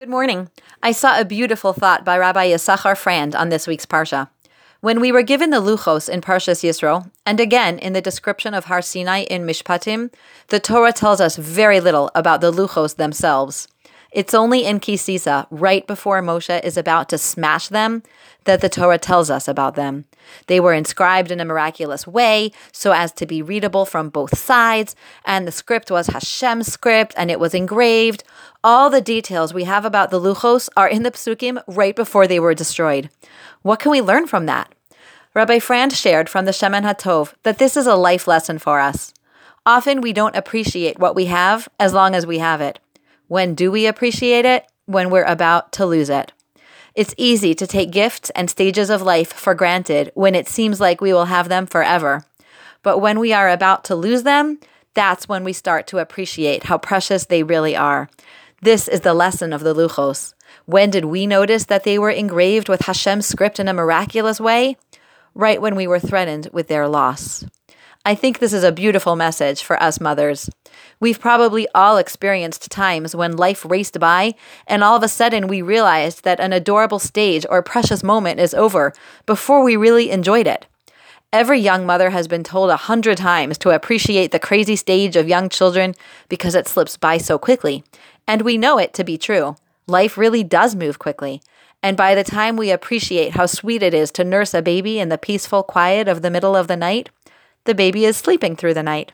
Good morning. I saw a beautiful thought by Rabbi Yisachar Frand on this week's Parsha. When we were given the Luchos in Parshas Yisro, and again in the description of Har Sinai in Mishpatim, the Torah tells us very little about the Luchos themselves. It's only in Kisisa, right before Moshe is about to smash them, that the Torah tells us about them. They were inscribed in a miraculous way so as to be readable from both sides, and the script was Hashem's script and it was engraved. All the details we have about the Luchos are in the Psukim right before they were destroyed. What can we learn from that? Rabbi Frand shared from the Shemen HaTov that this is a life lesson for us. Often we don't appreciate what we have as long as we have it. When do we appreciate it? When we're about to lose it. It's easy to take gifts and stages of life for granted when it seems like we will have them forever. But when we are about to lose them, that's when we start to appreciate how precious they really are. This is the lesson of the Luchos. When did we notice that they were engraved with Hashem's script in a miraculous way? Right when we were threatened with their loss. I think this is a beautiful message for us mothers. We've probably all experienced times when life raced by and all of a sudden we realized that an adorable stage or precious moment is over before we really enjoyed it. Every young mother has been told a hundred times to appreciate the crazy stage of young children because it slips by so quickly. And we know it to be true. Life really does move quickly. And by the time we appreciate how sweet it is to nurse a baby in the peaceful quiet of the middle of the night, the baby is sleeping through the night.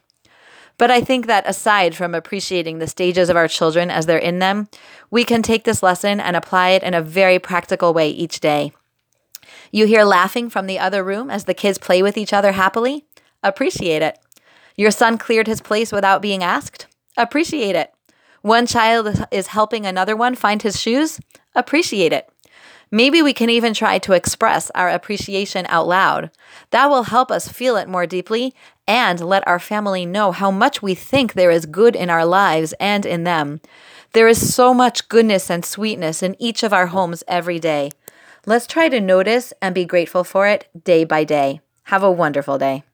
But I think that aside from appreciating the stages of our children as they're in them, we can take this lesson and apply it in a very practical way each day. You hear laughing from the other room as the kids play with each other happily? Appreciate it. Your son cleared his place without being asked? Appreciate it. One child is helping another one find his shoes? Appreciate it. Maybe we can even try to express our appreciation out loud. That will help us feel it more deeply and let our family know how much we think there is good in our lives and in them. There is so much goodness and sweetness in each of our homes every day. Let's try to notice and be grateful for it day by day. Have a wonderful day.